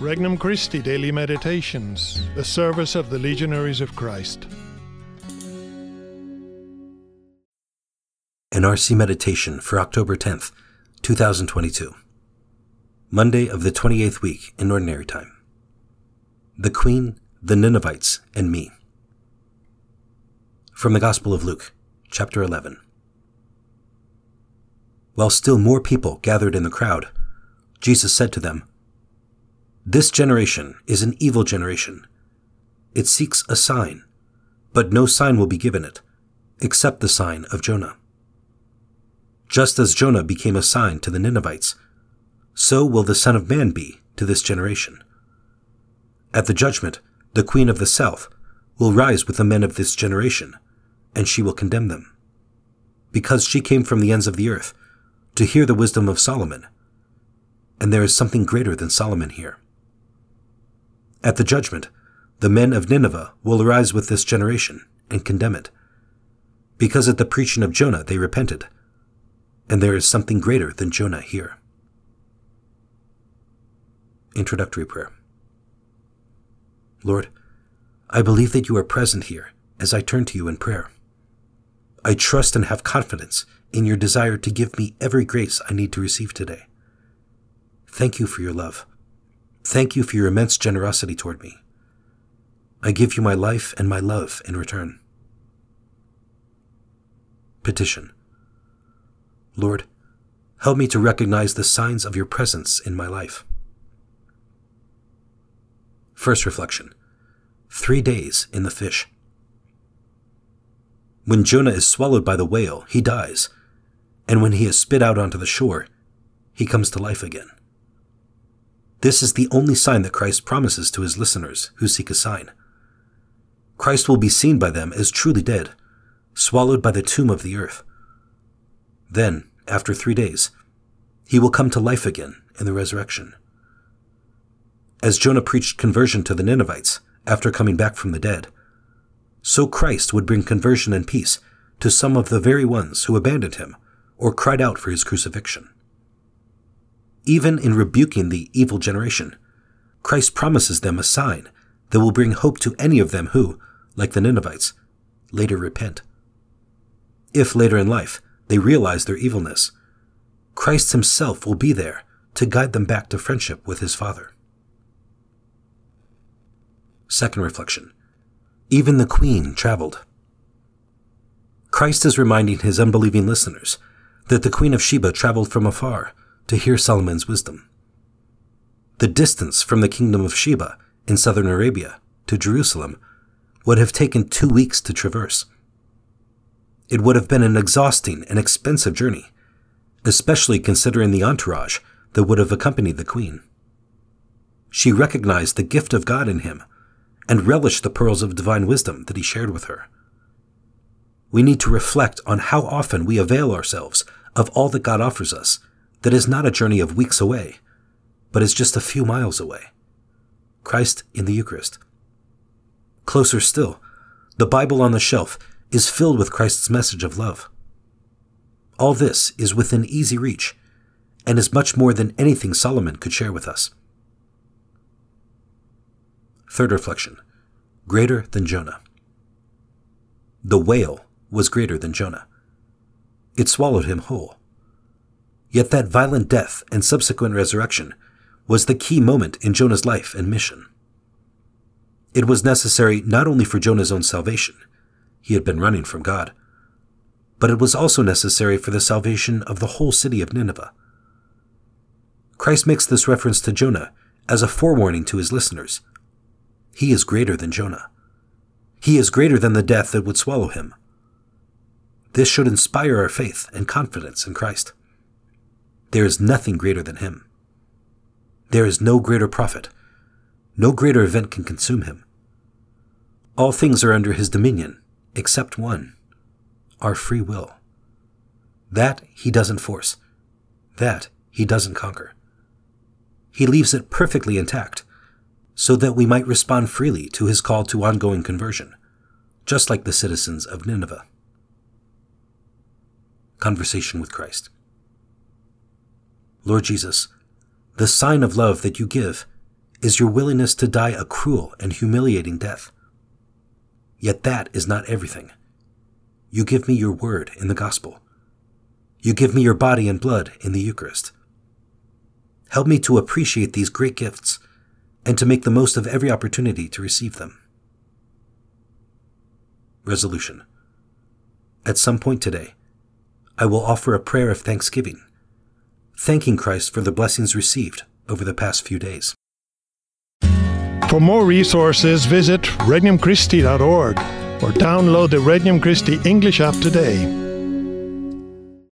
Regnum Christi Daily Meditations, the service of the Legionaries of Christ. An RC Meditation for October 10th, 2022. Monday of the 28th week in Ordinary Time. The Queen, the Ninevites, and Me. From the Gospel of Luke, chapter 11. While still more people gathered in the crowd, Jesus said to them, This generation is an evil generation. It seeks a sign, but no sign will be given it, except the sign of Jonah. Just as Jonah became a sign to the Ninevites, so will the Son of Man be to this generation. At the judgment, the Queen of the South will rise with the men of this generation, and she will condemn them. Because she came from the ends of the earth to hear the wisdom of Solomon and there is something greater than Solomon here. At the judgment, the men of Nineveh will arise with this generation and condemn it, because at the preaching of Jonah they repented, and there is something greater than Jonah here. Introductory Prayer Lord, I believe that you are present here as I turn to you in prayer. I trust and have confidence in your desire to give me every grace I need to receive today. Thank you for your love. Thank you for your immense generosity toward me. I give you my life and my love in return. Petition Lord, help me to recognize the signs of your presence in my life. First reflection Three days in the fish. When Jonah is swallowed by the whale, he dies, and when he is spit out onto the shore, he comes to life again. This is the only sign that Christ promises to his listeners who seek a sign. Christ will be seen by them as truly dead, swallowed by the tomb of the earth. Then, after three days, he will come to life again in the resurrection. As Jonah preached conversion to the Ninevites after coming back from the dead, so Christ would bring conversion and peace to some of the very ones who abandoned him or cried out for his crucifixion. Even in rebuking the evil generation, Christ promises them a sign that will bring hope to any of them who, like the Ninevites, later repent. If later in life they realize their evilness, Christ himself will be there to guide them back to friendship with his Father. Second reflection Even the Queen traveled. Christ is reminding his unbelieving listeners that the Queen of Sheba traveled from afar to hear Solomon's wisdom. The distance from the kingdom of Sheba in southern Arabia to Jerusalem would have taken two weeks to traverse. It would have been an exhausting and expensive journey, especially considering the entourage that would have accompanied the queen. She recognized the gift of God in him and relished the pearls of divine wisdom that he shared with her. We need to reflect on how often we avail ourselves of all that God offers us that is not a journey of weeks away, but is just a few miles away. Christ in the Eucharist. Closer still, the Bible on the shelf is filled with Christ's message of love. All this is within easy reach and is much more than anything Solomon could share with us. Third reflection Greater than Jonah. The whale was greater than Jonah. It swallowed him whole. Yet that violent death and subsequent resurrection was the key moment in Jonah's life and mission. It was necessary not only for Jonah's own salvation, he had been running from God, but it was also necessary for the salvation of the whole city of Nineveh. Christ makes this reference to Jonah as a forewarning to his listeners. He is greater than Jonah. He is greater than the death that would swallow him. This should inspire our faith and confidence in Christ. There is nothing greater than him. There is no greater prophet. No greater event can consume him. All things are under his dominion, except one our free will. That he doesn't force. That he doesn't conquer. He leaves it perfectly intact, so that we might respond freely to his call to ongoing conversion, just like the citizens of Nineveh. Conversation with Christ. Lord Jesus, the sign of love that you give is your willingness to die a cruel and humiliating death. Yet that is not everything. You give me your word in the gospel. You give me your body and blood in the Eucharist. Help me to appreciate these great gifts and to make the most of every opportunity to receive them. Resolution At some point today, I will offer a prayer of thanksgiving, thanking Christ for the blessings received over the past few days. For more resources, visit regnumchristi.org or download the Regnum Christi English app today.